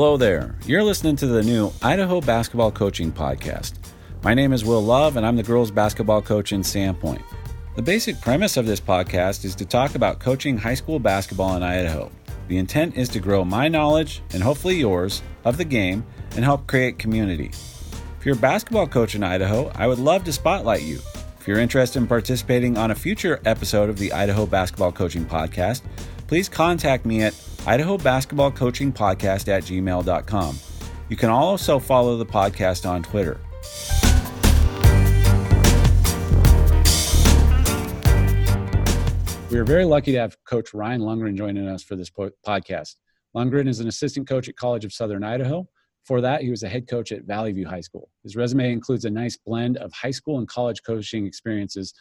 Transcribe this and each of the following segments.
Hello there. You're listening to the new Idaho Basketball Coaching Podcast. My name is Will Love, and I'm the girls' basketball coach in Sandpoint. The basic premise of this podcast is to talk about coaching high school basketball in Idaho. The intent is to grow my knowledge, and hopefully yours, of the game and help create community. If you're a basketball coach in Idaho, I would love to spotlight you. If you're interested in participating on a future episode of the Idaho Basketball Coaching Podcast, please contact me at Idaho Basketball Coaching Podcast at gmail.com. You can also follow the podcast on Twitter. We are very lucky to have Coach Ryan Lundgren joining us for this podcast. Lundgren is an assistant coach at College of Southern Idaho. For that, he was a head coach at Valley View High School. His resume includes a nice blend of high school and college coaching experiences.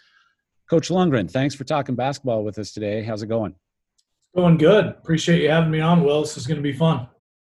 Coach Lundgren, thanks for talking basketball with us today. How's it going? Going good. Appreciate you having me on, Will. This is going to be fun.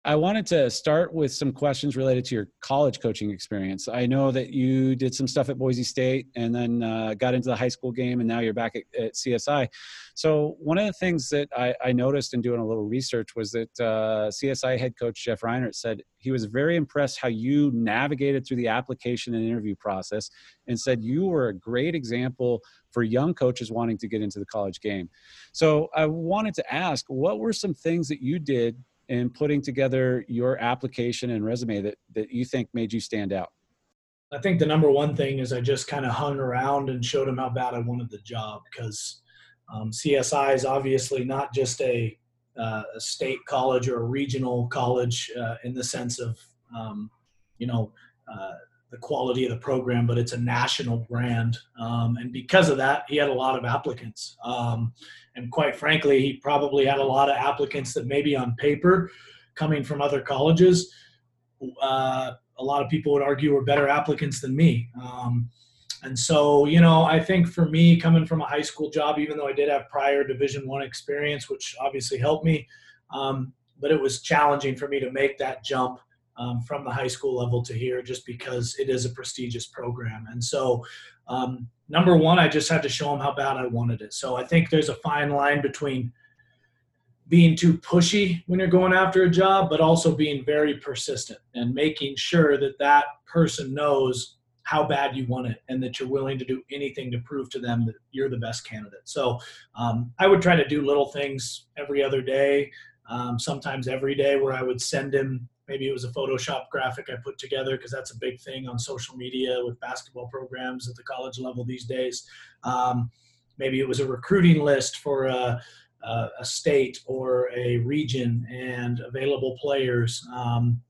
I wanted to start with some questions related to your college coaching experience. I know that you did some stuff at Boise State and then uh, got into the high school game, and now you're back at, at CSI. So, one of the things that I, I, noticed in doing a little research was that uh, CSI head coach Jeff Reinert said he was very impressed how you navigated through the application and interview process and said you were a great example for young coaches wanting to get into the college game. So, I wanted to ask what were some things that you did in putting together your application and resume that, that you think made you stand out? I think the number one thing is I just kind of hung around and showed them how bad I wanted the job because um, CSI is obviously not just a, uh, a, state college or a regional college uh, in the sense of, um, you know, uh, the quality of the program, but it's a national brand. Um, and because of that, he had a lot of applicants. Um, and quite frankly, he probably had a lot of applicants that maybe on paper, coming from other colleges, uh, a lot of people would argue were better applicants than me. Um, and so, you know, I think for me, coming from a high school job, even though I did have prior Division One experience, which obviously helped me, um, but it was challenging for me to make that jump um, from the high school level to here just because it is a prestigious program. And so, um, number one, I just had to show them how bad I wanted it. So I think there's a fine line between being too pushy when you're going after a job, but also being very persistent and making sure that that person knows how bad you want it and that you're willing to do anything to prove to them that you're the best candidate. So um, I would try to do little things every other day, um, sometimes every day, where I would send him maybe it was a Photoshop graphic I put together because that's a big thing on social media with basketball programs at the college level these days. Um, maybe it was a recruiting list for a, a, a, state or a region and available players. Um,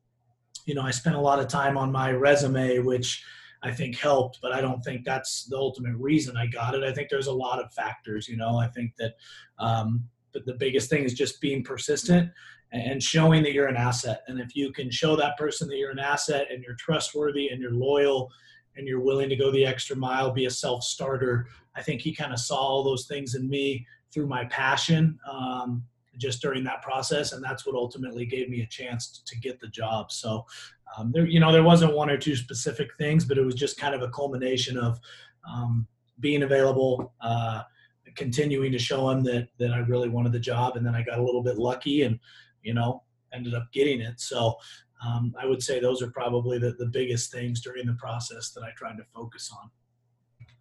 you know, I spent a lot of time on my resume, which I think helped, but I don't think that's the ultimate reason I got it. I think there's a lot of factors. You know, I think that um, the biggest thing is just being persistent and showing that you're an asset. And if you can show that person that you're an asset and you're trustworthy and you're loyal and you're willing to go the extra mile, be a self starter, I think he kind of saw all those things in me through my passion um, just during that process. And that's what ultimately gave me a chance to get the job. So, um, there, you know, there wasn't one or two specific things, but it was just kind of a culmination of um, being available. Uh, continuing to show him that that I really wanted the job, and then I got a little bit lucky and you know ended up getting it. So um, I would say those are probably the, the biggest things during the process that I tried to focus on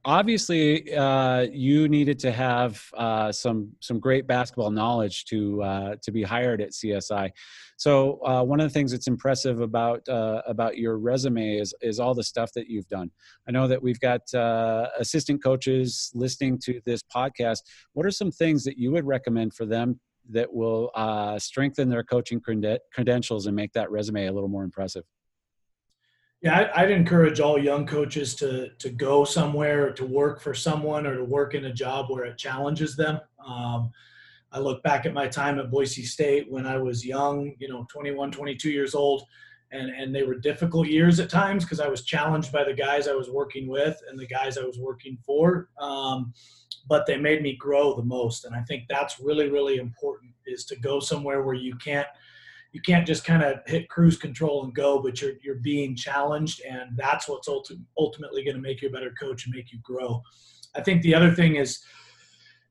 obviously uh, you needed to have uh, some some great basketball knowledge to uh, to be hired at CSI. So uh, one of the things that's impressive about uh, about your resume is is all the stuff that you've done. I know that we've got uh, assistant coaches listening to this podcast. What are some things that you would recommend for them that will uh, strengthen their coaching credentials and make that resume a little more impressive? Yeah, I'd encourage all young coaches to to go somewhere, to work for someone, or to work in a job where it challenges them. Um, I look back at my time at Boise State when I was young, you know, 21, 22 years old, and and they were difficult years at times because I was challenged by the guys I was working with and the guys I was working for. Um, but they made me grow the most, and I think that's really really important is to go somewhere where you can't you can't just kind of hit cruise control and go, but you're you're being challenged, and that's what's ulti- ultimately going to make you a better coach and make you grow. I think the other thing is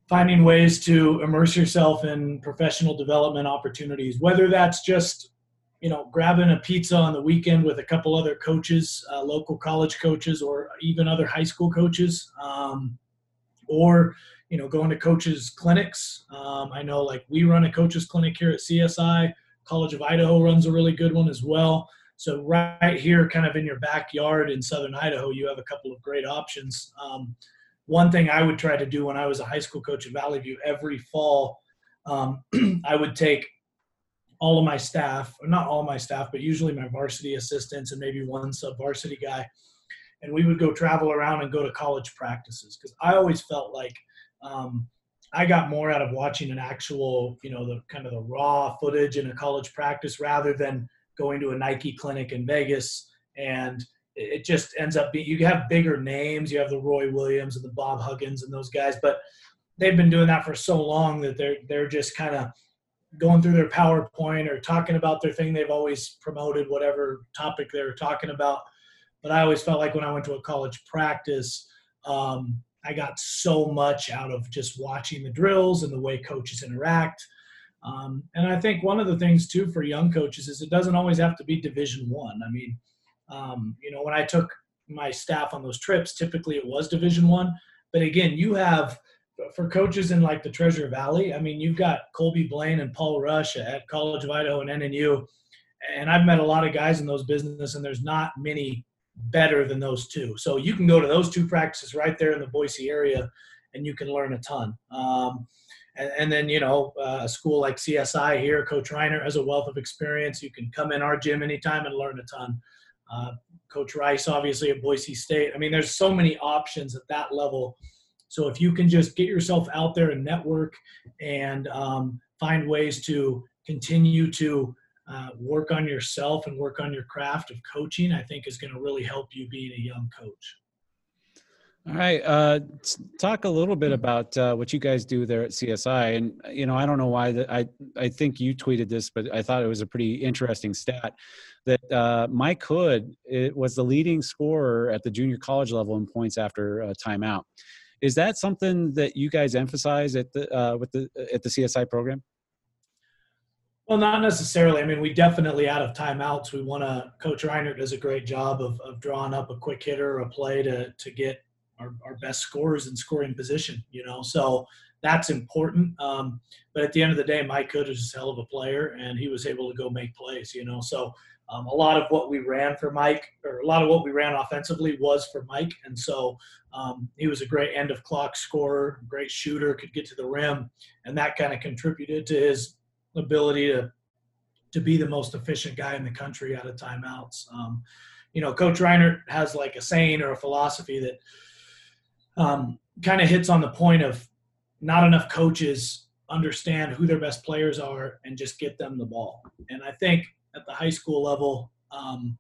finding ways to immerse yourself in professional development opportunities, whether that's just you know, grabbing a pizza on the weekend with a couple other coaches, uh, local college coaches, or even other high school coaches, um, or you know, going to coaches clinics. Um, I know like we run a coaches clinic here at CSI. College of Idaho runs a really good one as well. So right here, kind of in your backyard in southern Idaho, you have a couple of great options. Um, one thing I would try to do when I was a high school coach at Valley View every fall, um, I would take all of my staff, not all my staff, but usually my varsity assistants and maybe one sub varsity guy, and we would go travel around and go to college practices because I always felt like um, I got more out of watching an actual, you know, the kind of the raw footage in a college practice rather than going to a Nike clinic in Vegas. And it just ends up being you have bigger names. You have the roy williams and the bob huggins and those guys but they've been doing that for so long that they're they're just kind of going through their powerpoint or talking about their thing they've always promoted whatever topic they're talking about but i always felt like when i went to a college practice um, i got so much out of just watching the drills and the way coaches interact um, and i think one of the things too for young coaches is it doesn't always have to be division one I. I mean um, you know, when I took my staff on those trips, typically it was Division One. But again, you have for coaches in like the Treasure Valley. I mean, you've got Colby Blaine and Paul Rush at College of Idaho and NNU, and I've met a lot of guys in those business, and there's not many better than those two. So you can go to those two practices right there in the Boise area, and you can learn a ton. Um, and, and, then you know, uh, a school like CSI here, Coach Reinert has a wealth of experience. You can come in our gym anytime and learn a ton. Uh, Coach Rice, obviously at Boise State. I mean, there's so many options at that level. So if you can just get yourself out there and network and um, find ways to continue to uh, work on yourself and work on your craft of coaching, I think is going to really help you being a young coach. All right. Uh, talk a little bit about uh, what you guys do there at CSI. And, you know, I don't know why that I, I think you tweeted this, but I thought it was a pretty interesting stat that uh, Mike Hood it was the leading scorer at the junior college level in points after uh, timeout. Is that something that you guys emphasize at the uh, with the at the CSI program? Well, not necessarily. I mean, we definitely out of timeouts. We want to. Coach Reinert does a great job of, of drawing up a quick hitter or a play to to get our, our best scorers in scoring position. You know, so that's important. Um, but at the end of the day, Mike Hood is a hell of a player, and he was able to go make plays. You know, so um, a lot of what we ran for Mike, or a lot of what we ran offensively, was for Mike, and so um, he was a great end of clock scorer, great shooter, could get to the rim, and that kind of contributed to his ability to to be the most efficient guy in the country out of timeouts. Um, you know, Coach Reinert has like a saying or a philosophy that um, kind of hits on the point of not enough coaches understand who their best players are and just get them the ball. And I think at the high school level, um,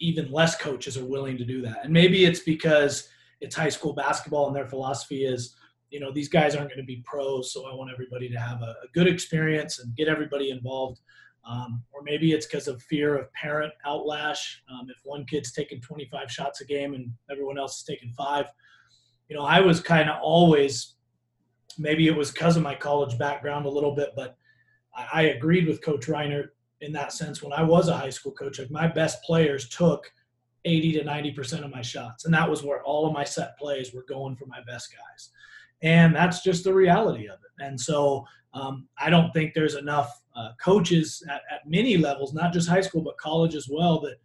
even less coaches are willing to do that. And maybe it's because it's high school basketball and their philosophy is, you know, these guys aren't going to be pros, so I want everybody to have a, a good experience and get everybody involved. Um, or maybe it's because of fear of parent outlash. Um, if one kid's taking 25 shots a game and everyone else is taking five, you know, I was kind of always, maybe it was because of my college background a little bit, but I, I agreed with Coach Reinert in that sense when I was a high school coach. Like my best players took 80 to 90% of my shots. And that was where all of my set plays were going for my best guys. And that's just the reality of it. And so um, I don't think there's enough uh, coaches at, at many levels, not just high school, but college as well, that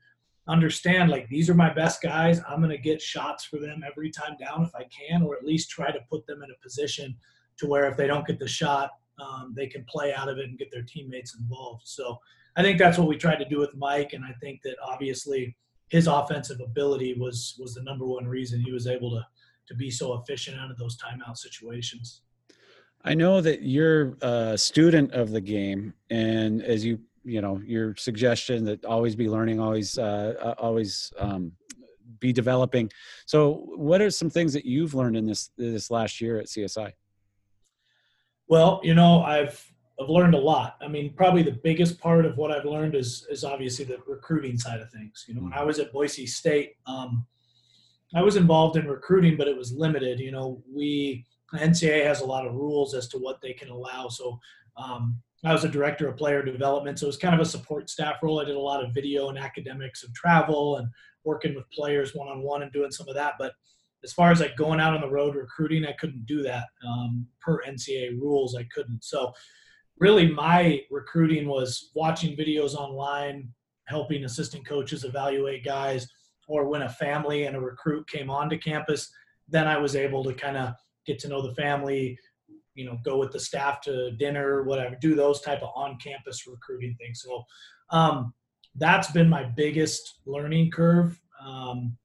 understand like these are my best guys. I'm going to get shots for them every time down if I can, or at least try to put them in a position to where if they don't get the shot, um, they can play out of it and get their teammates involved. So I think that's what we tried to do with Mike, and I think that obviously his offensive ability was was the number one reason he was able to to be so efficient out of those timeout situations. I know that you're a student of the game, and as you you know your suggestion that always be learning, always uh, uh always um, be developing. So, what are some things that you've learned in this this last year at CSI? Well, you know, I've I've learned a lot. I mean, probably the biggest part of what I've learned is is obviously the recruiting side of things. You know, when I was at Boise State, um, I was involved in recruiting, but it was limited. You know, we NCAA has a lot of rules as to what they can allow. So, um, I was a director of player development, so it was kind of a support staff role. I did a lot of video and academics and travel and working with players one on one and doing some of that. But as far as like going out on the road recruiting, I couldn't do that um, per NCAA rules. I couldn't. So really, my recruiting was watching videos online, helping assistant coaches evaluate guys, or when a family and a recruit came onto campus, then I was able to kind of get to know the family, you know go with the staff to dinner whatever do those type of on campus recruiting things. So um, that's been my biggest learning curve um,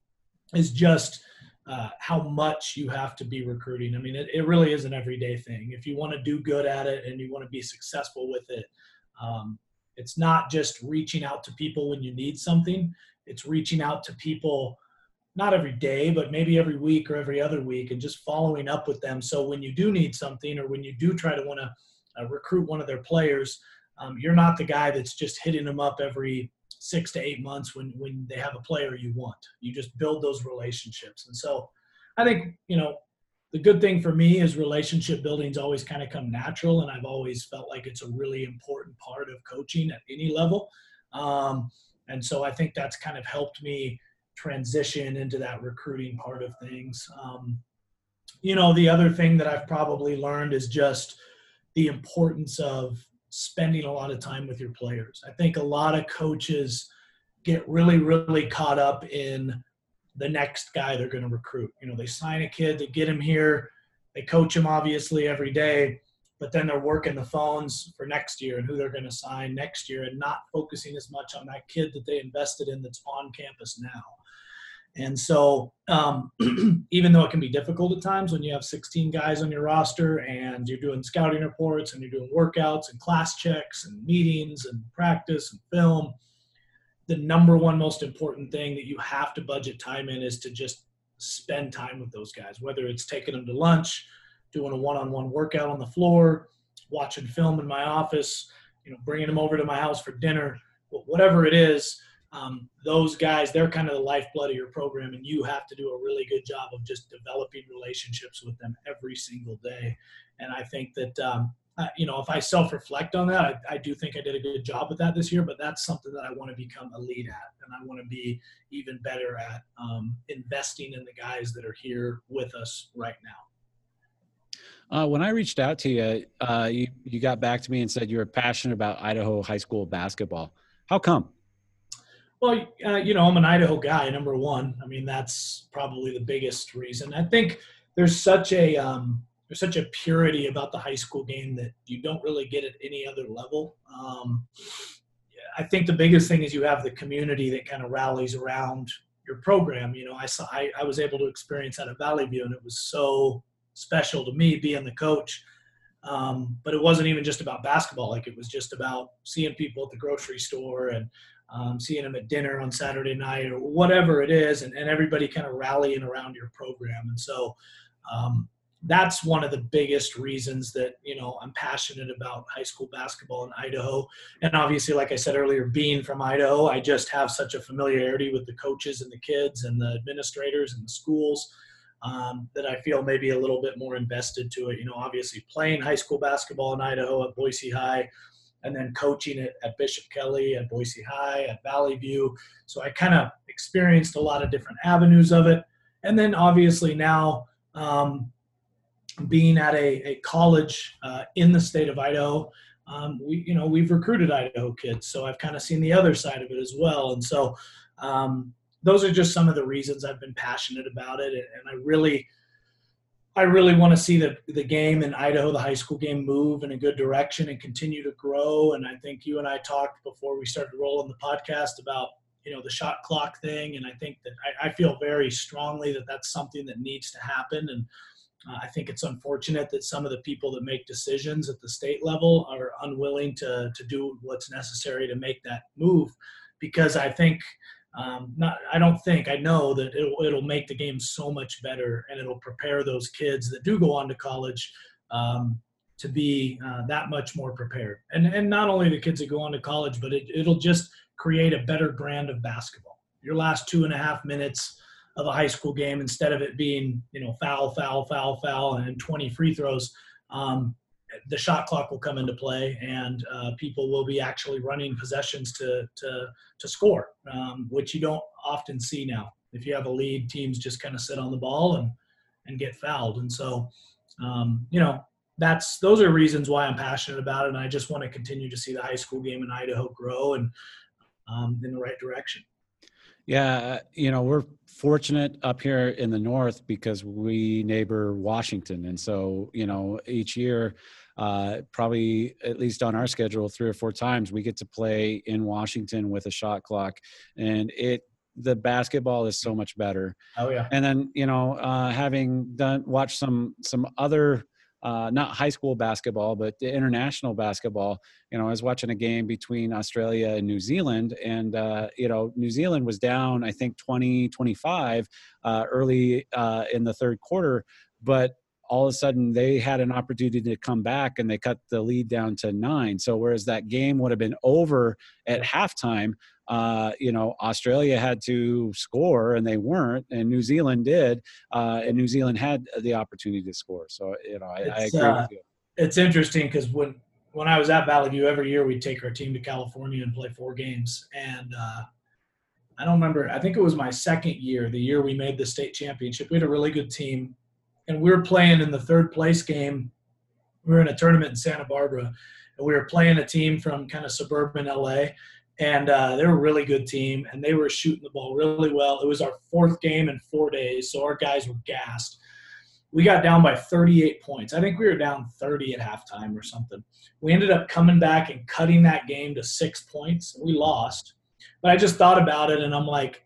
is just uh, how much you have to be recruiting. I mean it, it really is an everyday thing. If you want to do good at it and you want to be successful with it um, it's not just reaching out to people when you need something. It's reaching out to people not every day, but maybe every week or every other week, and just following up with them. So when you do need something, or when you do try to want to uh, recruit one of their players, um, you're not the guy that's just hitting them up every six to eight months when when they have a player you want. You just build those relationships, and so I think you know the good thing for me is relationship building's always kind of come natural, and I've always felt like it's a really important part of coaching at any level. Um, and so I think that's kind of helped me transition into that recruiting part of things. Um, you know, the other thing that I've probably learned is just the importance of spending a lot of time with your players. I think a lot of coaches get really, really caught up in the next guy they're going to recruit. You know, they sign a kid, they get him here, they coach him obviously every day, but then they're working the phones for next year and who they're going to sign next year and not focusing as much on that kid that they invested in that's on campus now. And so, um, even though it can be difficult at times when you have 16 guys on your roster and you're doing scouting reports and you're doing workouts and class checks and meetings and practice and film, the number one most important thing that you have to budget time in is to just spend time with those guys, whether it's taking them to lunch, doing a one on one workout on the floor, watching film in my office, you know, bringing them over to my house for dinner, whatever it is um, those guys, they're kind of the lifeblood of your program, and you have to do a really good job of just developing relationships with them every single day. And I think that, um, uh, you know, if I self reflect on that, I, I, do think I did a good job with that this year, but that's something that I want to become lead at, and I want to be even better at um, investing in the guys that are here with us right now. Uh, when I reached out to you, uh, you, you got back to me and said you were passionate about Idaho high school basketball. How come? Well, uh, you know, I'm an Idaho guy, number one. I mean, that's probably the biggest reason. I think there's such a um, there's such a purity about the high school game that you don't really get at any other level. Um, I think the biggest thing is you have the community that kind of rallies around your program. You know, I saw I, I was able to experience that at Valley View, and it was so special to me being the coach. Um, but it wasn't even just about basketball. Like it was just about seeing people at the grocery store and um, seeing them at dinner on Saturday night or whatever it is, and, and everybody kind of rallying around your program. And so um, that's one of the biggest reasons that you know I'm passionate about high school basketball in Idaho. And obviously, like I said earlier, being from Idaho, I just have such a familiarity with the coaches and the kids and the administrators and the schools. Um, that I feel maybe a little bit more invested to it. You know, obviously playing high school basketball in Idaho at Boise High, and then coaching it at Bishop Kelly, at Boise High, at Valley View. So I kind of experienced a lot of different avenues of it. And then obviously now um, being at a, a college uh, in the state of Idaho, um, we you know we've recruited Idaho kids, so I've kind of seen the other side of it as well. And so um, those are just some of the reasons I've been passionate about it, and I really I really want to see the the game in Idaho, the high school game, move in a good direction and continue to grow. And I think you and I talked before we started rolling the podcast about you know the shot clock thing, and I think that I, I feel very strongly that that's something that needs to happen. And uh, I think it's unfortunate that some of the people that make decisions at the state level are unwilling to to do what's necessary to make that move, because I think um, not I don't think I know that it'll, it'll make the game so much better and it'll prepare those kids that do go on to college um, to be uh, that much more prepared. And and not only the kids that go on to college but it, it'll just create a better brand of basketball. Your last two and a half minutes of a high school game instead of it being you know foul foul foul foul and 20 free throws um, the shot clock will come into play, and uh, people will be actually running possessions to to to score, um, which you don't often see now. If you have a lead, teams just kind of sit on the ball and and get fouled, and so um, you know that's those are reasons why I'm passionate about it, and I just want to continue to see the high school game in Idaho grow and um, in the right direction. Yeah, you know, we're fortunate up here in the north because we neighbor Washington. And so, you know, each year, uh, probably at least on our schedule, three or four times, we get to play in Washington with a shot clock. And it, the basketball is so much better. Oh yeah. And then, you know, uh, having done watched some some other uh, not high school basketball, but international basketball. You know, I was watching a game between Australia and New Zealand, and uh, you know, New Zealand was down, I think, 20, 25 uh, early uh, in the third quarter, but all of a sudden they had an opportunity to come back and they cut the lead down to nine. So whereas that game would have been over at halftime, uh, you know, Australia had to score and they weren't, and New Zealand did, uh, and New Zealand had the opportunity to score. So, you know, I, I agree uh, with you. It's interesting because when when I was at Valley View, every year we'd take our team to California and play four games, and uh, I don't remember. I think it was my second year, the year we made the state championship. We had a really good team, and we were playing in the third place game. We were in a tournament in Santa Barbara, and we were playing a team from kind of suburban LA and uh, they were a really good team, and they were shooting the ball really well. It was our fourth game in four days, so our guys were gassed. We got down by 38 points. I think we were down 30 at halftime or something. We ended up coming back and cutting that game to six points. We lost, but I just thought about it, and I'm like,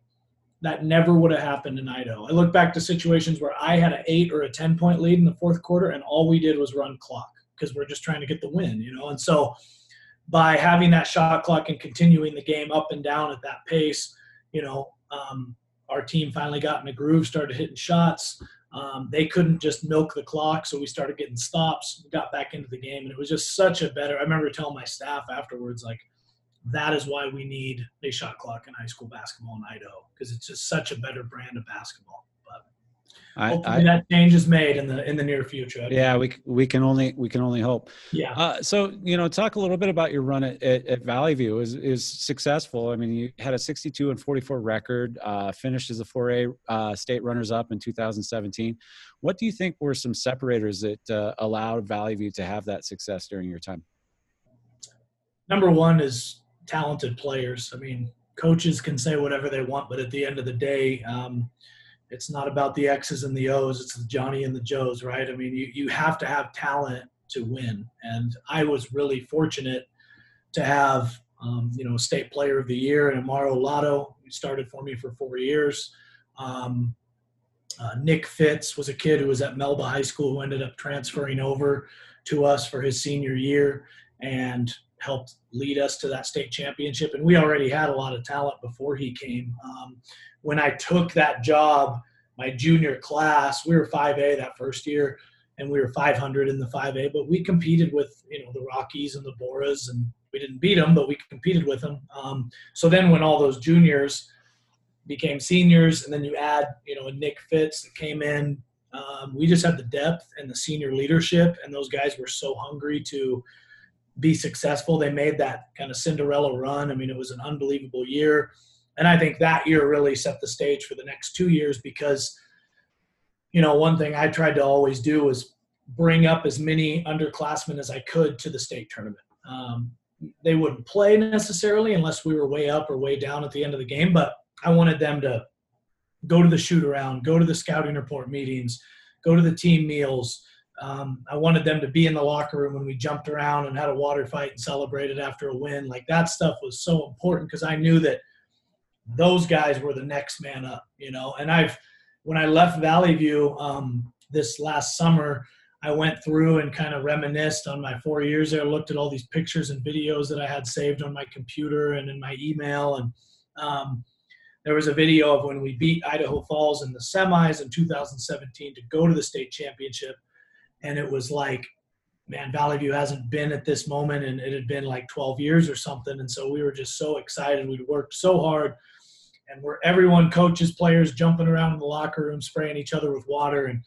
that never would have happened in Idaho. I look back to situations where I had an eight or a 10 point lead in the fourth quarter, and all we did was run clock because we're just trying to get the win, you know. And so by having that shot clock and continuing the game up and down at that pace, you know, um, our team finally got in a groove, started hitting shots. Um, they couldn't just milk the clock, so we started getting stops. We got back into the game, and it was just such a better. I remember telling my staff afterwards, like, that is why we need a shot clock in high school basketball in Idaho because it's just such a better brand of basketball. I, Hopefully I, that change is made in the in the near future. Yeah, we we can only we can only hope. Yeah. Uh, so you know, talk a little bit about your run at, at, at, Valley View. Is is successful? I mean, you had a 62 and 44 record, uh, finished as a 4A uh, state runners up in 2017. What do you think were some separators that uh, allowed Valley View to have that success during your time? Number one is talented players. I mean, coaches can say whatever they want, but at the end of the day. Um, it's not about the X's and the O's. It's the Johnny and the Joes, right? I mean, you, you have to have talent to win. And I was really fortunate to have, um, you know, state player of the year and Amaro Lotto, who started for me for four years. Um, uh, Nick Fitz was a kid who was at Melba High School who ended up transferring over to us for his senior year and helped lead us to that state championship. And we already had a lot of talent before he came. Um, when I took that job, my junior class, we were 5A that first year, and we were 500 in the 5A. But we competed with you know the Rockies and the Borahs, and we didn't beat them, but we competed with them. Um, so then when all those juniors became seniors, and then you add you know Nick Fitz that came in. Um, we just had the depth and the senior leadership, and those guys were so hungry to be successful. They made that kind of Cinderella run. I mean, it was an unbelievable year. And I think that year really set the stage for the next two years because, you know, one thing I tried to always do was bring up as many underclassmen as I could to the state tournament. Um, they wouldn't play necessarily unless we were way up or way down at the end of the game, but I wanted them to go to the shoot around, go to the scouting report meetings, go to the team meals. Um, I wanted them to be in the locker room when we jumped around and had a water fight and celebrated after a win. Like that stuff was so important because I knew that – those guys were the next man up, you know. And I've when I left Valley View um, this last summer, I went through and kind of reminisced on my four years there. Looked at all these pictures and videos that I had saved on my computer and in my email, and um, there was a video of when we beat Idaho Falls in the semis in 2017 to go to the state championship, and it was like man, Valley View hasn't been at this moment and it had been like 12 years or something. And so we were just so excited. We'd worked so hard and where everyone coaches players jumping around in the locker room spraying each other with water and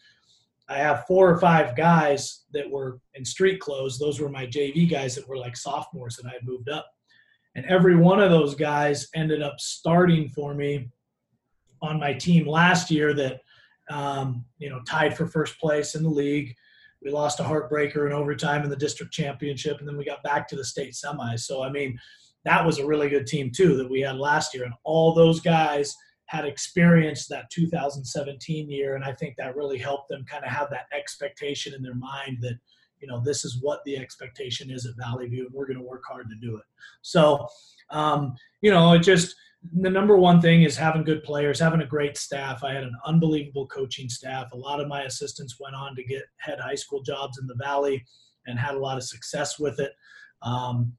I have four or five guys that were in street clothes. Those were my JV guys that were like sophomores and I had moved up. And every one of those guys ended up starting for me on my team last year that, um, you know, tied for first place in the league. We lost a heartbreaker in overtime in the district championship, and then we got back to the state semis. So, I mean, that was a really good team too that we had last year. And all those guys – had experienced that 2017 year, and I think that really helped them kind of have that expectation in their mind that you know this is what the expectation is at Valley View, and we're going to work hard to do it. So, um, you know, it just the number one thing is having good players, having a great staff. I had an unbelievable coaching staff. A lot of my assistants went on to get head high school jobs in the Valley and had a lot of success with it. Um,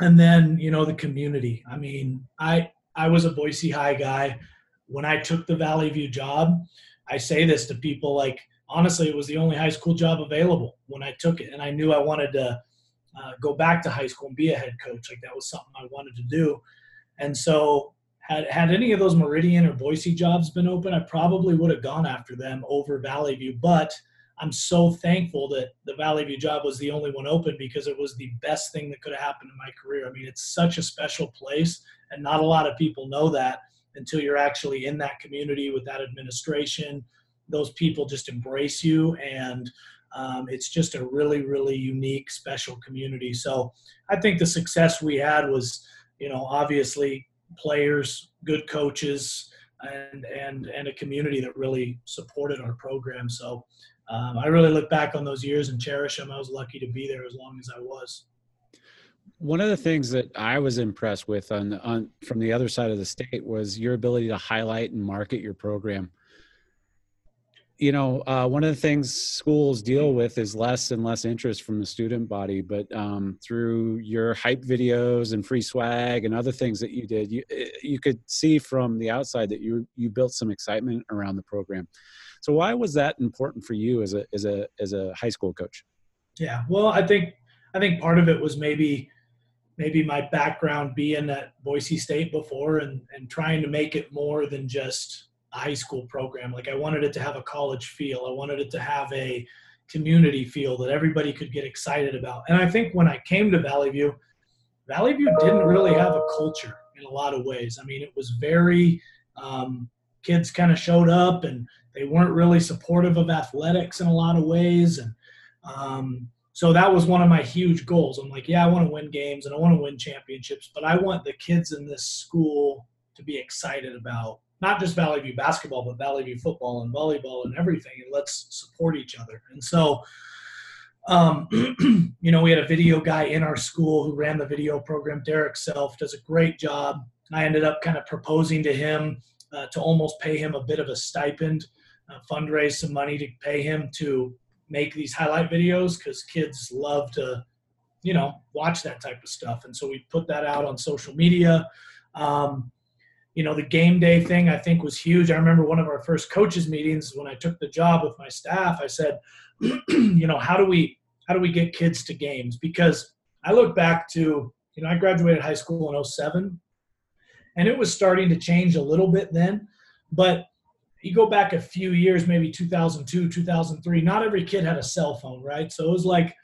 and then you know the community. I mean, I I was a Boise High guy when I took the Valley View job, I say this to people like, honestly, it was the only high school job available when I took it. And I knew I wanted to uh, go back to high school and be a head coach. Like that was something I wanted to do. And so, had, had any of those Meridian or Boise jobs been open, I probably would have gone after them over Valley View. But I'm so thankful that the Valley View job was the only one open because it was the best thing that could have happened in my career. I mean, it's such a special place, and not a lot of people know that until you're actually in that community with that administration. Those people just embrace you, and um, it's just a really, really unique, special community. So I think the success we had was, you know, obviously players, good coaches, and and and a community that really supported our program. So um, I really look back on those years and cherish them. I was lucky to be there as long as I was one of the things that I was impressed with on on from the other side of the state was your ability to highlight and market your program. You know, uh, one of the things schools deal with is less and less interest from the student body, but um, through your hype videos and free swag and other things that you did, you eh, you could see from the outside that you you built some excitement around the program. So why was that important for you as a as a as a high school coach? Yeah, well, I think I think part of it was maybe maybe my background being at Boise State before and, and trying to make it more than just high school program. Like I wanted it to have a college feel. I wanted it to have a community feel that everybody could get excited about. And I think when I came to Valley View, Valley View didn't really have a culture in a lot of ways. I mean, it was very, um, kids kind of showed up and they weren't really supportive of athletics in a lot of ways. And, um, so that was one of my huge goals. I'm like, yeah, I want to win games and I want to win championships, but I want the kids in this school to be excited about not just Valley View basketball, but Valley View football and volleyball and everything. And let's support each other. And so, um, you know, we had a video guy in our school who ran the video program. Derek Self does a great job. I ended up kind of proposing to him uh, to almost pay him a bit of a stipend, uh, fundraise some money to pay him to make these highlight videos because kids love to, you know, watch that type of stuff. And so we put that out on social media. Um, you know, the game day thing I think was huge. I remember one of our first coaches meetings when I took the job with my staff. I said, you know, how do we how do we get kids to games? Because I look back to, you know, I graduated high school in 07 and it was starting to change a little bit then, but you go back a few years, maybe 2002, 2003, not every kid had a cell phone, right? So it was like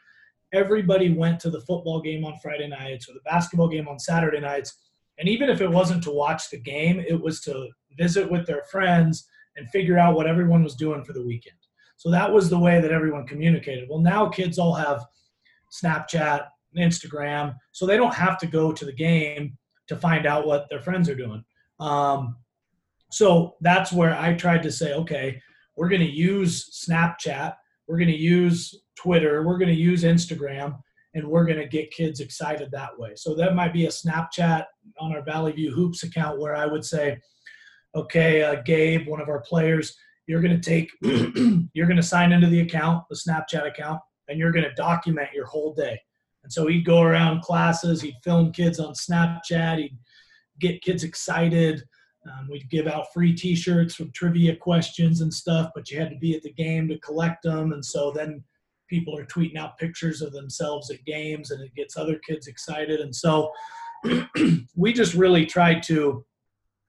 everybody went to the football game on Friday nights or the basketball game on Saturday nights. And even if it wasn't to watch the game, it was to visit with their friends and figure out what everyone was doing for the weekend. So that was the way that everyone communicated. Well, now kids all have Snapchat, and Instagram, so they don't have to go to the game to find out what their friends are doing. Um, so that's where I tried to say, okay, we're going to use Snapchat, we're going to use Twitter, we're going to use Instagram, and we're going to get kids excited that way. So that might be a Snapchat on our Valley View Hoops account where I would say, okay, uh, Gabe, one of our players, you're going to take, you're going to sign into the account, the Snapchat account, and you're going to document your whole day. And so he'd go around classes, he'd film kids on Snapchat, he'd get kids excited. Um, we'd give out free T-shirts with trivia questions and stuff, but you had to be at the game to collect them. And so then people are tweeting out pictures of themselves at games, and it gets other kids excited. And so we just really tried to,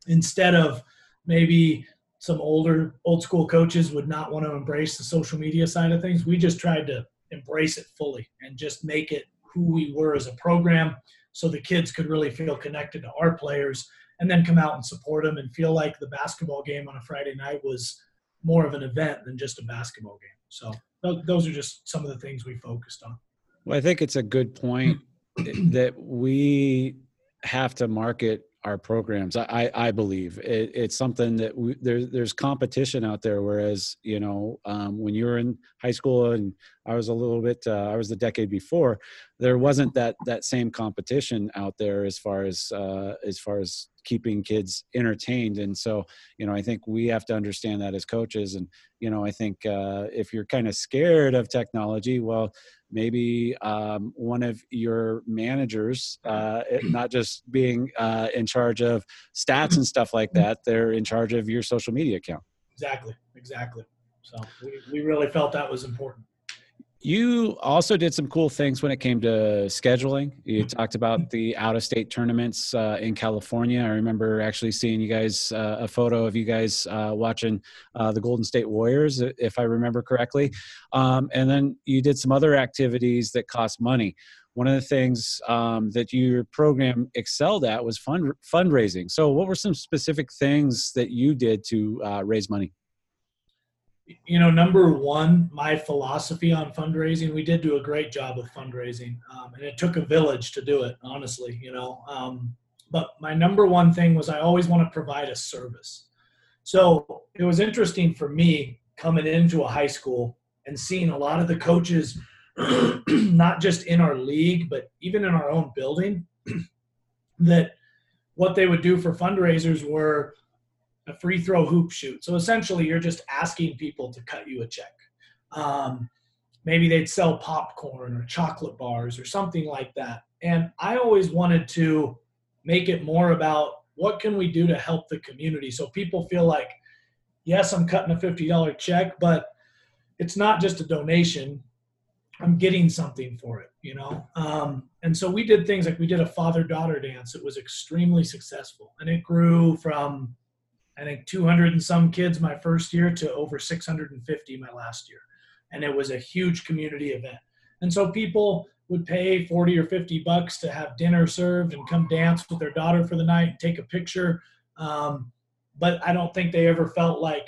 instead of maybe some older old school coaches would not want to embrace the social media side of things. We just tried to embrace it fully and just make it who we were as a program so the kids could really feel connected to our players and then come out and support them and feel like the basketball game on a Friday night was more of an event than just a basketball game. So those are just some of the things we focused on. Well, I think it's a good point that we have to market our programs. I, I believe it, it's something that we, there, there's competition out there. Whereas, you know, um, when you were in high school and I was a little bit, uh, I was the decade before, there wasn't that, that same competition out there as far as, uh, as far as keeping kids entertained. And so, you know, I think we have to understand that as coaches. And, you know, I think uh, if you're kind of scared of technology, well, maybe um, one of your managers, uh, not just being uh, in charge of stats and stuff like that, they're in charge of your social media account. Exactly, exactly. So we, we really felt that was important. You also did some cool things when it came to scheduling. You mm-hmm. talked about the out of state tournaments uh, in California. I remember actually seeing you guys, uh, a photo of you guys uh, watching uh, the Golden State Warriors, if I remember correctly. Um, and then you did some other activities that cost money. One of the things um, that your program excelled at was fund fundraising. So, what were some specific things that you did to uh, raise money? You know, number one, my philosophy on fundraising, we did do a great job of fundraising. Um, and it took a village to do it, honestly, you know. Um, but my number one thing was I always want to provide a service. So it was interesting for me coming into a high school and seeing a lot of the coaches, not just in our league, but even in our own building, that what they would do for fundraisers were a free throw hoop shoot. So essentially, you're just asking people to cut you a check. Um, maybe they'd sell popcorn or chocolate bars or something like that. And I always wanted to make it more about what can we do to help the community so people feel like, yes, I'm cutting a $50 check, but it's not just a donation. I'm getting something for it, you know? Um, and so we did things like we did a father daughter dance. It was extremely successful and it grew from I think 200 and some kids my first year to over 650 my last year. And it was a huge community event. And so people would pay 40 or 50 bucks to have dinner served and come dance with their daughter for the night and take a picture. Um, but I don't think they ever felt like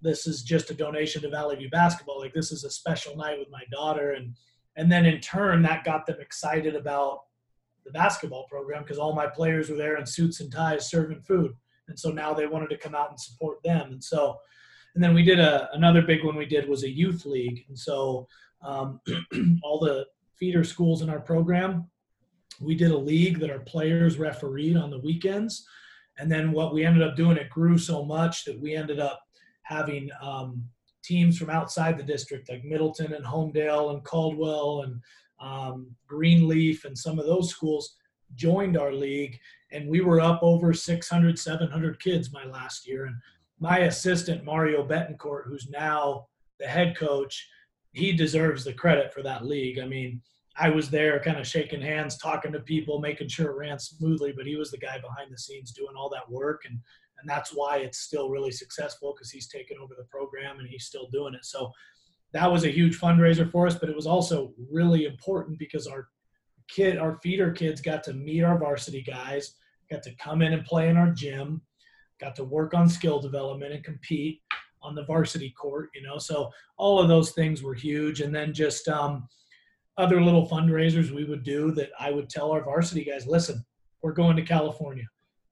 this is just a donation to Valley View basketball. Like this is a special night with my daughter. And, and then in turn, that got them excited about the basketball program because all my players were there in suits and ties serving food and so now they wanted to come out and support them. And so and then we did a another big one we did was a youth league. And so um, all the feeder schools in our program we did a league that our players refereed on the weekends. And then what we ended up doing it grew so much that we ended up having um, teams from outside the district like middleton and homedale and caldwell and um, greenleaf and some of those schools joined our league and we were up over 600 700 kids my last year. And my assistant mario betancourt who's now the head coach he deserves the credit for that league. I mean i was there kind of shaking hands talking to people making sure it ran smoothly but he was the guy behind the scenes doing all that work. And and that's why it's still really successful because he's taken over the program and he's still doing it. So that was a huge fundraiser for us but it was also really important because our kid our feeder kids got to meet our varsity guys got to come in and play in our gym, got to work on skill development and compete on the varsity court, you know. So all of those things were huge. And then just um, other little fundraisers we would do that I would tell our varsity guys, listen, we're going to California.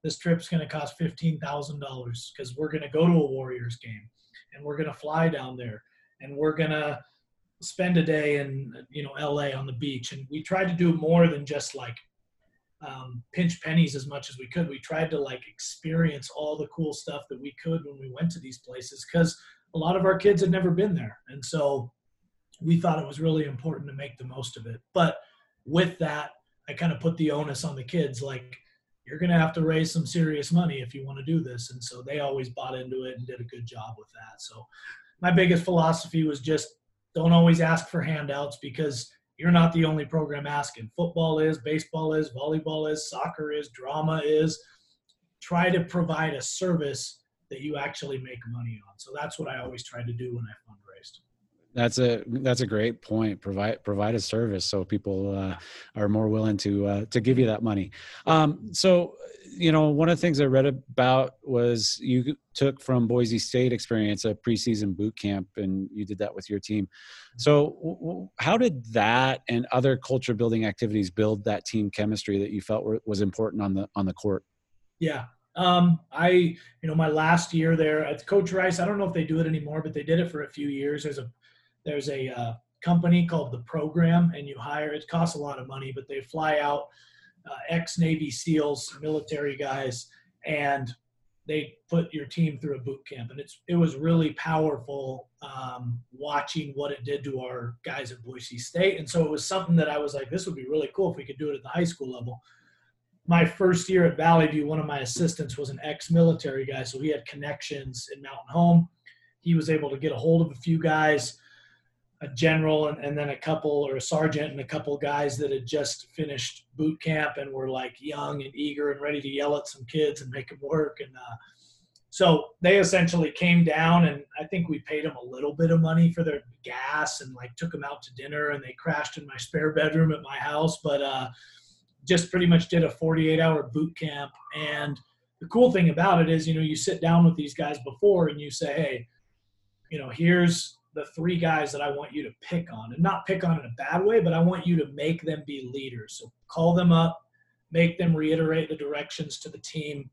This trip's going to cost $15,000 because we're going to go to a Warriors game and we're going to fly down there and we're going to spend a day in, you know, LA on the beach. And we tried to do more than just like um, pinch pennies as much as we could. We tried to like experience all the cool stuff that we could when we went to these places because a lot of our kids had never been there. And so we thought it was really important to make the most of it. But with that, I kind of put the onus on the kids like, you're going to have to raise some serious money if you want to do this. And so they always bought into it and did a good job with that. So my biggest philosophy was just don't always ask for handouts because you're not the only program asking. Football is, baseball is, volleyball is, soccer is, drama is. Try to provide a service that you actually make money on. So that's what I always try to do when I fundraised. That's a that's a great point. Provide provide a service so people uh, are more willing to uh, to give you that money. Um, so, you know, one of the things I read about was you took from Boise State experience a preseason boot camp, and you did that with your team. So, w- how did that and other culture building activities build that team chemistry that you felt were, was important on the on the court? Yeah, um, I, you know, my last year there at Coach Rice, I don't know if they do it anymore, but they did it for a few years. as a there's a uh, company called the Program, and you hire. It costs a lot of money, but they fly out uh, ex Navy SEALs, military guys, and they put your team through a boot camp, and it's it was really powerful um, watching what it did to our guys at Boise State, and so it was something that I was like, this would be really cool if we could do it at the high school level. My first year at Valley View, one of my assistants was an ex-military guy, so he had connections in Mountain Home. He was able to get a hold of a few guys a general and, and then a couple or a sergeant and a couple guys that had just finished boot camp and were like young and eager and ready to yell at some kids and make them work. And uh, so they essentially came down and i think we paid them a little bit of money for their gas and like took them out to dinner and they crashed in my spare bedroom at my house. But uh, just pretty much did a 48 hour boot camp. And the cool thing about it is you know you sit down with these guys before and you say hey you know here's the three guys that I want you to pick on, and not pick on in a bad way, but I want you to make them be leaders. So call them up, make them reiterate the directions to the team.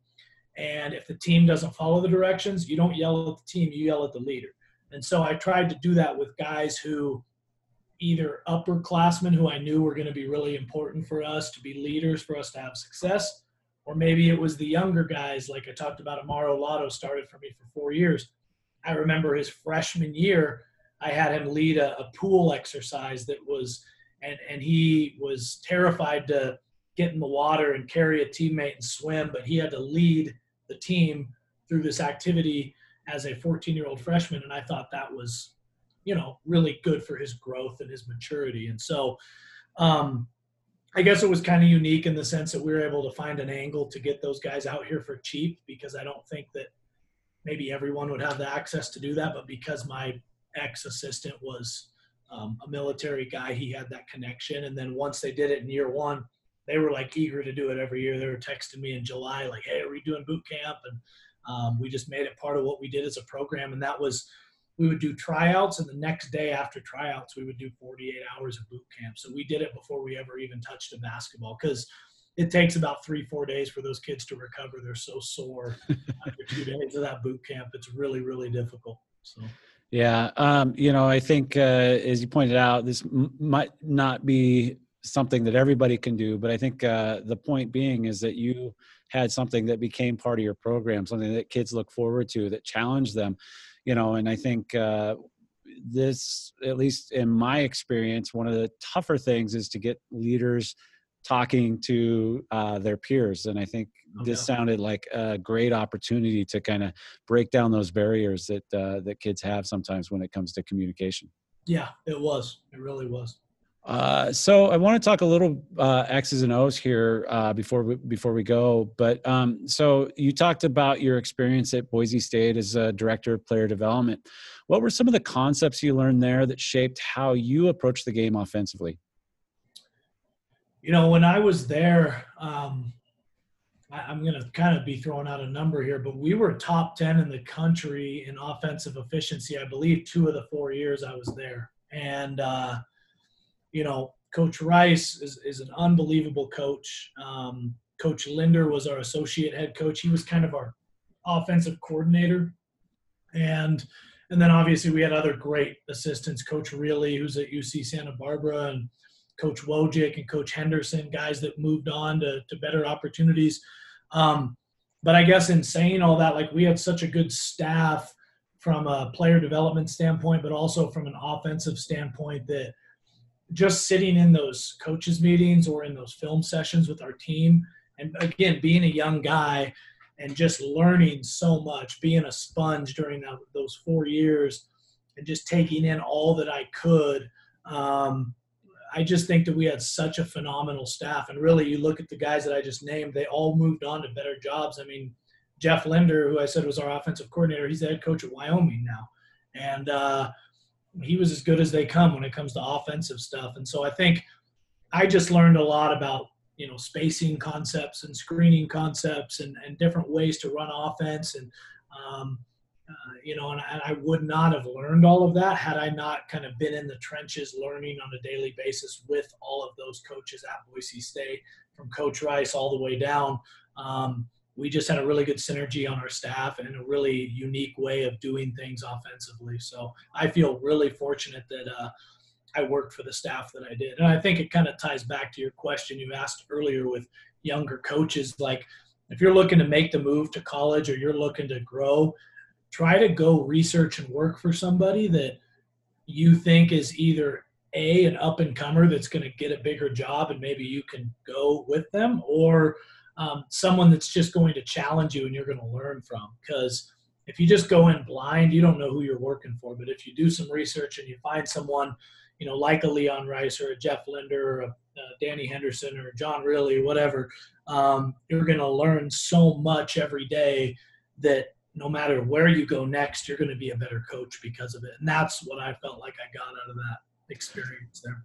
And if the team doesn't follow the directions, you don't yell at the team, you yell at the leader. And so I tried to do that with guys who either upperclassmen who I knew were going to be really important for us to be leaders for us to have success, or maybe it was the younger guys, like I talked about, Amaro Lotto started for me for four years. I remember his freshman year, I had him lead a, a pool exercise that was, and, and he was terrified to get in the water and carry a teammate and swim, but he had to lead the team through this activity as a 14 year old freshman. And I thought that was, you know, really good for his growth and his maturity. And so, um, I guess it was kind of unique in the sense that we were able to find an angle to get those guys out here for cheap because I don't think that maybe everyone would have the access to do that, but because my ex assistant was um, a military guy. He had that connection. And then once they did it in year one, they were like eager to do it every year. They were texting me in July, like, hey, are we doing boot camp? And um, we just made it part of what we did as a program. And that was, we would do tryouts. And the next day after tryouts, we would do 48 hours of boot camp. So we did it before we ever even touched a basketball because it takes about three, four days for those kids to recover. They're so sore after two days of that boot camp. It's really, really difficult. So. Yeah, um, you know, I think uh, as you pointed out, this m- might not be something that everybody can do, but I think uh, the point being is that you had something that became part of your program, something that kids look forward to, that challenged them, you know. And I think uh, this, at least in my experience, one of the tougher things is to get leaders talking to uh, their peers. And I think oh, this sounded like a great opportunity to kind of break down those barriers that uh, that kids have sometimes when it comes to communication. Yeah, it was. It really was. Uh, so I want to talk a little uh, X's and O's here uh, before we, before we go. But um, so you talked about your experience at Boise State as a director of player development. What were some of the concepts you learned there that shaped how you approach the game offensively? You know, when I was there, um, I, am going to kind of be throwing out a number here, but we were top 10 in the country in offensive efficiency, I believe, two of the four years I was there. And, uh, you know, Coach Rice is, is an unbelievable coach. Um, coach Linder was our associate head coach. He was kind of our offensive coordinator. And and then obviously we had other great assistants, Coach Rillie, who's at UC Santa Barbara, and Coach Wojcik and Coach Henderson, guys that moved on to, to better opportunities. Um, but I guess in saying all that, like we had such a good staff from a player development standpoint, but also from an offensive standpoint that just sitting in those coaches meetings or in those film sessions with our team and again being a young guy and just learning so much being a sponge during that, those four years and just taking in all that i could um, I just think that we had such a phenomenal staff. And really, you look at the guys that I just named, they all moved on to better jobs. I mean, Jeff Linder, who I said was our offensive coordinator, he's the head coach at Wyoming now, and uh, he was as good as they come when it comes to offensive stuff. And so I think I just learned a lot about you know spacing concepts and screening concepts and, and different ways to run offense and um, uh, you know and, and, I would not have learned all of that had I not kind of been in the trenches learning on a daily basis with all of those coaches at Boise State from Coach Rice all the way down. Um, we just had a really good synergy on our staff and a really unique way of doing things offensively. So I feel really fortunate that uh, I worked for the staff that I did. And I think it kind of ties back to your question you asked earlier with younger coaches. Like, if you're looking to make the move to college or you're looking to grow, try to go research and work for somebody that you think is either a an up and comer that's going to get a bigger job and maybe you can go with them or um, someone that's just going to challenge you and you're going to learn from. Because if you just go in blind, you don't know who you're working for. But if you do some research and you find someone, you know, like a Leon Rice or a Jeff Linder or a, uh, Danny Henderson or John Rillie, whatever, um, you're going to learn so much every day that no matter where you go next, you're going to be a better coach because of it. And that's what I felt like I got out of that experience there.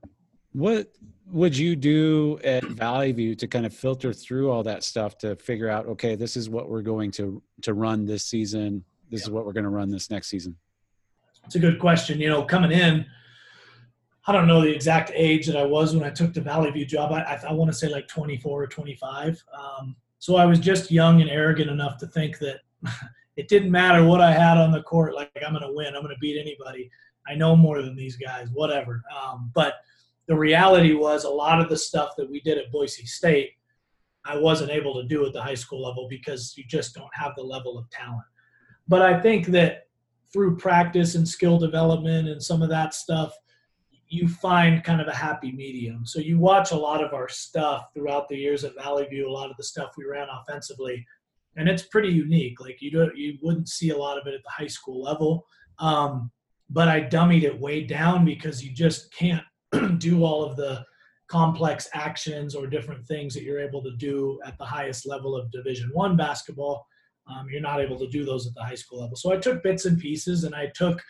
What would you do at Valley View to kind of filter through all that stuff to figure out, okay, this is what we're going to to run this season. This yeah. is what we're going to run this next season. It's a good question. You know, coming in, I don't know the exact age that I was when I took the Valley View job. I, I, I want to say like 24 or 25. Um, so I was just young and arrogant enough to think that it didn't matter what I had on the court. Like I'm going to win. I'm going to beat anybody. I know more than these guys. Whatever. Um, but the reality was a lot of the stuff that we did at Boise State, I wasn't able to do at the high school level because you just don't have the level of talent. But I think that through practice and skill development and some of that stuff, you find kind of a happy medium. So you watch a lot of our stuff throughout the years at Valley View, a lot of the stuff we ran offensively, and it's pretty unique. Like you don't, you wouldn't see a lot of it at the high school level. Um, but I dummied it way down because you just can't do all of the complex actions or different things that you're able to do at the highest level of division one basketball um, you're not able to do those at the high school level so i took bits and pieces and i took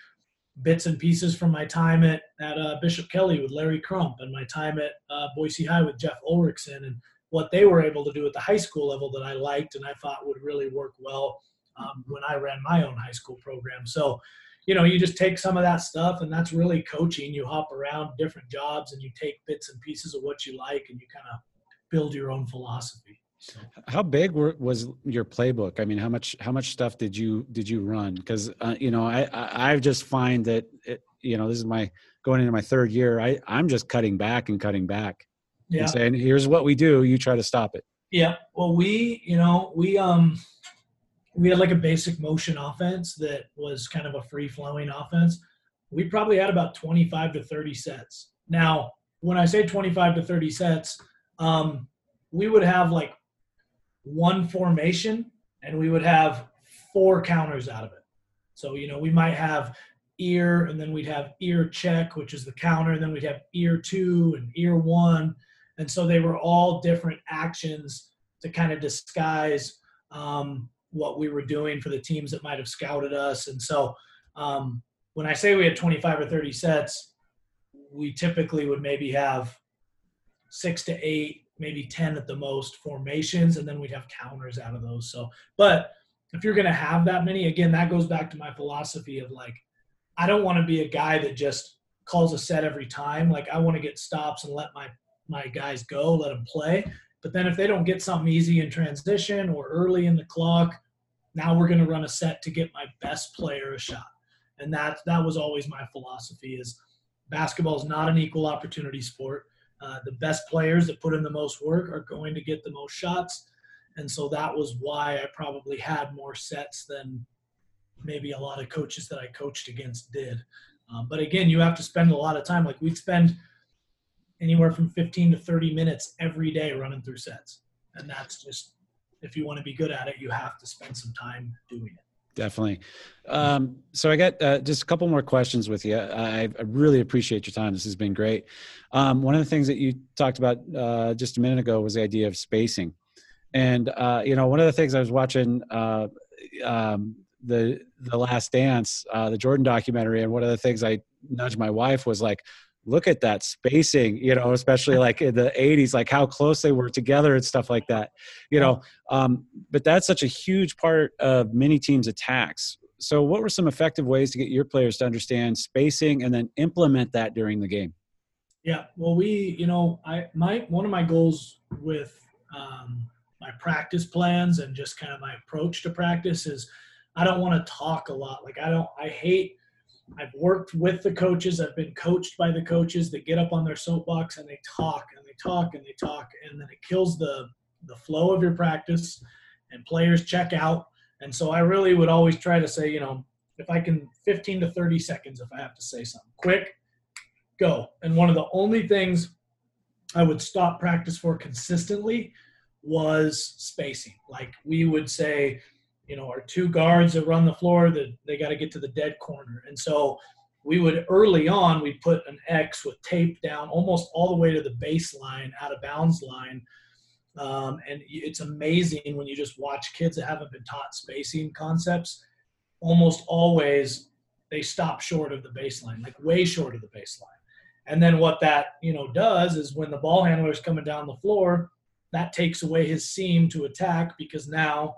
bits and pieces from my time at, at uh, bishop kelly with larry crump and my time at uh, boise high with jeff ulrichsen and what they were able to do at the high school level that i liked and i thought would really work well um, when i ran my own high school program so you know, you just take some of that stuff, and that's really coaching. You hop around different jobs, and you take bits and pieces of what you like, and you kind of build your own philosophy. So. How big were, was your playbook? I mean, how much how much stuff did you did you run? Because uh, you know, I, I I just find that it, you know this is my going into my third year. I I'm just cutting back and cutting back, yeah. and saying here's what we do. You try to stop it. Yeah. Well, we you know we um we had like a basic motion offense that was kind of a free flowing offense. We probably had about 25 to 30 sets. Now, when I say 25 to 30 sets, um, we would have like one formation and we would have four counters out of it. So, you know, we might have ear and then we'd have ear check, which is the counter, and then we'd have ear two and ear one. And so they were all different actions to kind of disguise um, what we were doing for the teams that might have scouted us. And so um, when I say we had 25 or 30 sets, we typically would maybe have six to eight, maybe 10 at the most formations, and then we'd have counters out of those. So, but if you're going to have that many, again, that goes back to my philosophy of like, I don't want to be a guy that just calls a set every time. Like, I want to get stops and let my my guys go, let them play. But then if they don't get something easy in transition or early in the clock, now we're going to run a set to get my best player a shot. And that that was always my philosophy is basketball is not an equal opportunity sport. Uh, the best players that put in the most work are going to get the most shots. And so that was why I probably had more sets than maybe a lot of coaches that I coached against did. Um, but again, you have to spend a lot of time. Like we'd spend anywhere from 15 to 30 minutes every day running through sets. And that's just if you want to be good at it, you have to spend some time doing it. Definitely. Um, so I got uh, just a couple more questions with you. I, I, really appreciate your time. This has been great. Um, one of the things that you talked about uh, just a minute ago was the idea of spacing. And uh, you know, one of the things I was watching uh, um, the the Last Dance, uh, the Jordan documentary, and one of the things I nudged my wife was like, look at that spacing, you know, especially like in the 80s, like how close they were together and stuff like that, you know. Um, but that's such a huge part of many teams' attacks. So, what were some effective ways to get your players to understand spacing and then implement that during the game? Yeah, well, we, you know, I my one of my goals with um, my practice plans and just kind of my approach to practice is I don't want to talk a lot. Like I don't, I hate. I've worked with the coaches. I've been coached by the coaches that get up on their soapbox and they talk and they talk and they talk, and then it kills the the flow of your practice, and players check out. And so I really would always try to say, you know, if I can 15 to 30 seconds if I have to say something quick, go. And one of the only things I would stop practice for consistently was spacing. Like we would say, you know, our two guards that run the floor that they got to get to the dead corner. And so we would early on we put an X with tape down almost all the way to the baseline, out of bounds line. Um, and it's amazing when you just watch kids that haven't been taught spacing concepts. Almost always they stop short of the baseline, like way short of the baseline. And then what that you know does is when the ball handler is coming down the floor, that takes away his seam to attack because now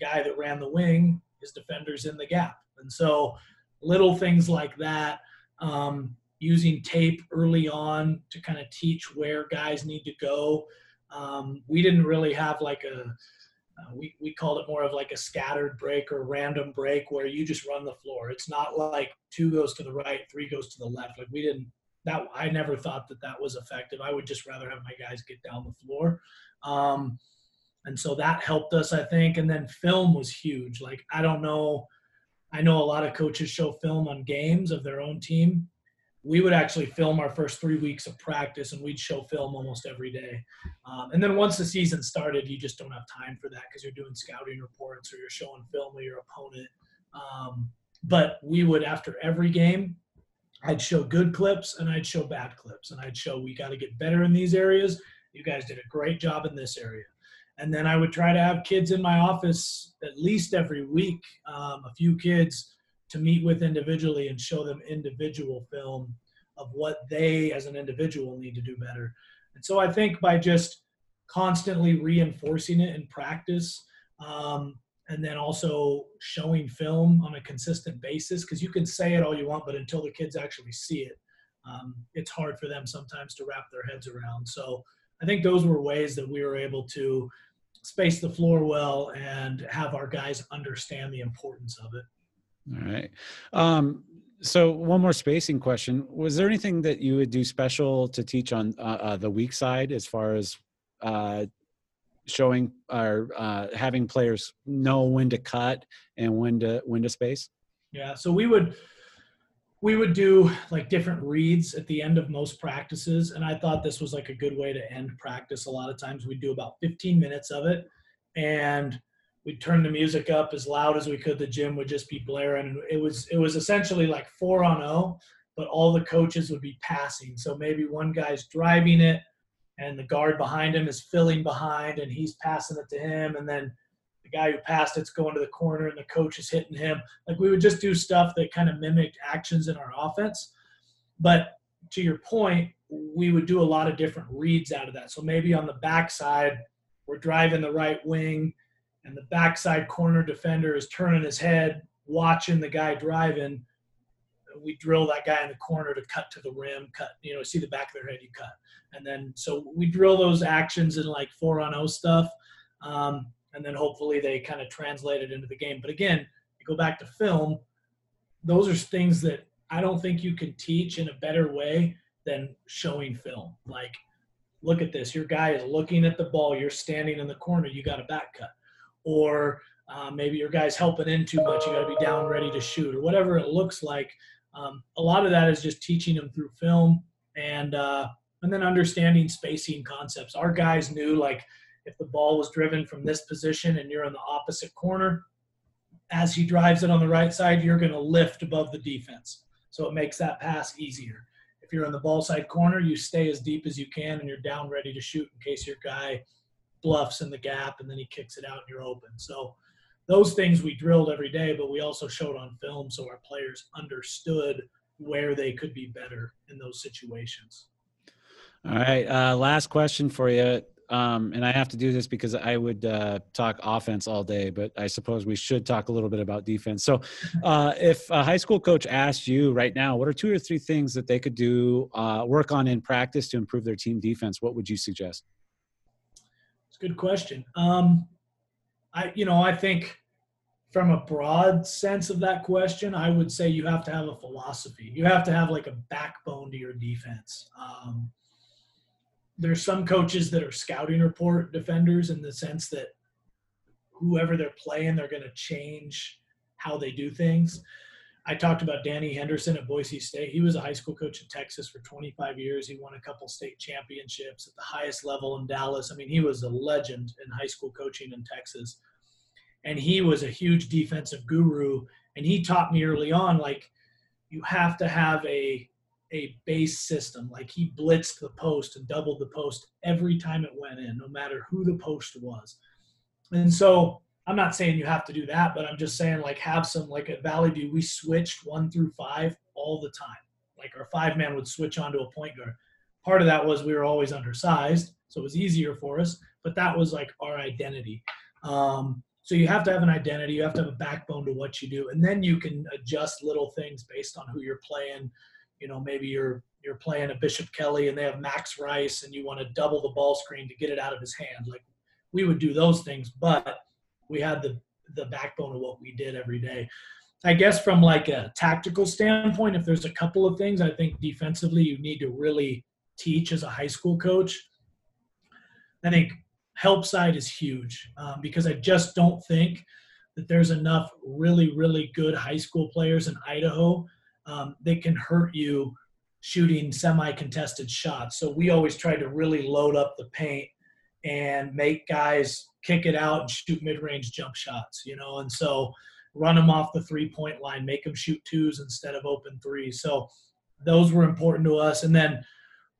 guy that ran the wing, his defender's in the gap. And so little things like that, um, using tape early on to kind of teach where guys need to go. Um, we didn't really have like a, uh, we, we called it more of like a scattered break or random break where you just run the floor. It's not like two goes to the right, three goes to the left. Like we didn't that I never thought that that was effective. I would just rather have my guys get down the floor. Um, and so that helped us, I think. And then film was huge. Like, I don't know, I know a lot of coaches show film on games of their own team. We would actually film our first three weeks of practice and we'd show film almost every day. Um, and then once the season started, you just don't have time for that because you're doing scouting reports or you're showing film of your opponent. Um, but we would, after every game, I'd show good clips and I'd show bad clips. And I'd show we got to get better in these areas. You guys did a great job in this area. And then I would try to have kids in my office at least every week, um, a few kids to meet with individually and show them individual film of what they as an individual need to do better. And so I think by just constantly reinforcing it in practice, um, and then also showing film on a consistent basis because you can say it all you want but until the kids actually see it um, it's hard for them sometimes to wrap their heads around so i think those were ways that we were able to space the floor well and have our guys understand the importance of it. All right. Um, so one more spacing question. Was there anything that you would do special to teach on uh, uh, the weak side as far as uh, showing or uh, having players know when to cut and when to when to space? Yeah, so we would we would do like different reads at the end of most practices, and I thought this was like a good way to end practice. A lot of times we'd do about 15 minutes of it, and we'd turn the music up as loud as we could. The gym would just be blaring, and it was it was essentially like four on zero, but all the coaches would be passing. So maybe one guy's driving it and the guard behind him is filling behind and he's passing it to him and then the guy who passed it's going to the corner and the coach is hitting him like we would just do stuff that kind of mimicked actions in our offense but to your point we would do a lot of different reads out of that so maybe on the backside we're driving the right wing and the backside corner defender is turning his head watching the guy driving we drill that guy in the corner to cut to the rim, cut, you know, see the back of their head, you cut. And then, so we drill those actions in like four on O stuff. Um, and then hopefully they kind of translate it into the game. But again, you go back to film, those are things that I don't think you can teach in a better way than showing film. Like, look at this. Your guy is looking at the ball. You're standing in the corner. You got a back cut. Or uh, maybe your guy's helping in too much. You got to be down ready to shoot or whatever it looks like. Um, a lot of that is just teaching them through film and uh, and then understanding spacing concepts. Our guys knew like if the ball was driven from this position and you're in the opposite corner, as he drives it on the right side, you're going to lift above the defense. So it makes that pass easier. If you're in the ball side corner, you stay as deep as you can and you're down ready to shoot in case your guy bluffs in the gap and then he kicks it out and you're open. So those things we drilled every day, but we also showed on film so our players understood where they could be better in those situations. All right. Uh, last question for you. Um, and I have to do this because I would uh, talk offense all day, but I suppose we should talk a little bit about defense. So, uh, if a high school coach asked you right now, what are two or three things that they could do, uh, work on in practice to improve their team defense? What would you suggest? It's a good question. Um, I, you know, I think from a broad sense of that question, I would say you have to have a philosophy. You have to have like a backbone to your defense. Um, there's some coaches that are scouting report defenders in the sense that whoever they're playing, they're going to change how they do things. I talked about Danny Henderson at Boise State. He was a high school coach in Texas for 25 years. He won a couple state championships at the highest level in Dallas. I mean, he was a legend in high school coaching in Texas. And he was a huge defensive guru. And he taught me early on, like, you have to have a a base system. Like he blitzed the post and doubled the post every time it went in, no matter who the post was. And so I'm not saying you have to do that, but I'm just saying like have some like at Valley View, we switched one through five all the time. Like our five man would switch onto a point guard. Part of that was we were always undersized, so it was easier for us, but that was like our identity. Um, so you have to have an identity, you have to have a backbone to what you do, and then you can adjust little things based on who you're playing, you know maybe you're you're playing a Bishop Kelly and they have Max Rice and you want to double the ball screen to get it out of his hand. Like we would do those things, but we had the the backbone of what we did every day. I guess from like a tactical standpoint, if there's a couple of things I think defensively you need to really teach as a high school coach. I think help side is huge um, because I just don't think that there's enough really really good high school players in Idaho um, they can hurt you shooting semi-contested shots. So we always try to really load up the paint and make guys kick it out and shoot mid-range jump shots, you know, and so run them off the three-point line, make them shoot twos instead of open threes. So those were important to us. And then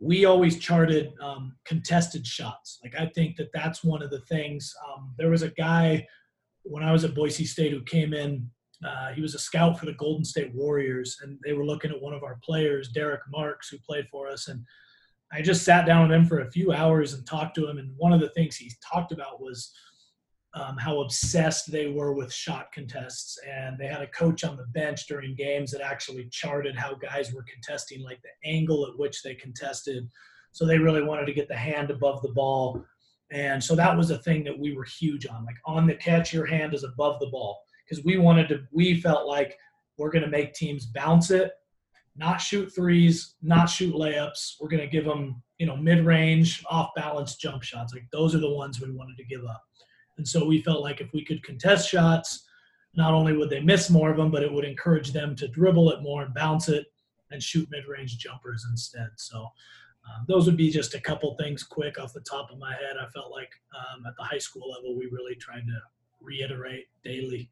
we always charted um, contested shots. Like I think that that's one of the things. Um, there was a guy when I was at Boise State who came in uh, he was a scout for the Golden State Warriors, and they were looking at one of our players, Derrick Marks, who played for us. And I just sat down with him for a few hours and talked to him. And one of the things he talked about was um, how obsessed they were with shot contests. And they had a coach on the bench during games that actually charted how guys were contesting, like the angle at which they contested. So they really wanted to get the hand above the ball. And so that was a thing that we were huge on. Like on the catch, your hand is above the ball because we wanted to, we felt like we're going to make teams bounce it, not shoot threes, not shoot layups. We're going to give them, you know, mid range, off balance jump shots. Like those are the ones we wanted to give up. And so we felt like if we could contest shots, not only would they miss more of them, but it would encourage them to dribble it more and bounce it and shoot mid range jumpers instead. So um, those would be just a couple things quick off the top of my head. I felt like um, at the high school level, we really tried to reiterate daily.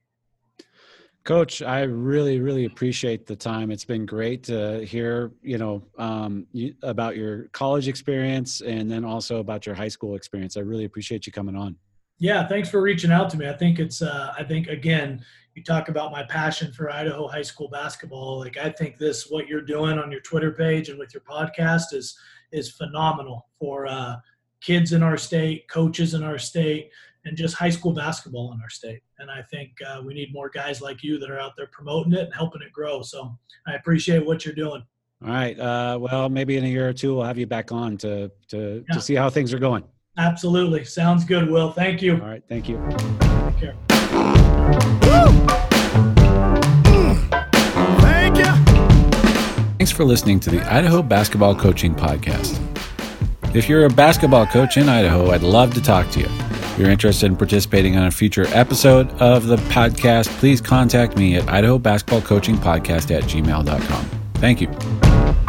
Coach, I really, really appreciate the time. It's been great to hear, you know, um, you, about your college experience and then also about your high school experience. I really appreciate you coming on. Yeah, thanks for reaching out to me. I think it's, uh, I think again, you talk about my passion for Idaho high school basketball. Like I think this, what you're doing on your Twitter page and with your podcast is is phenomenal for uh, kids in our state, coaches in our state and just high school basketball in our state. And I think uh, we need more guys like you that are out there promoting it and helping it grow. So I appreciate what you're doing. All right. Uh, well, maybe in a year or two, we'll have you back on to to yeah. to see how things are going. Absolutely. Sounds good, Will. Thank you. All right. Thank you. Take care. Thank you. Thanks for listening to the Idaho Basketball Coaching Podcast. If you're a basketball coach in Idaho, I'd love to talk to you you're interested in participating on a future episode of the podcast, please contact me at Idaho Basketball Coaching Podcast at gmail.com. Thank you.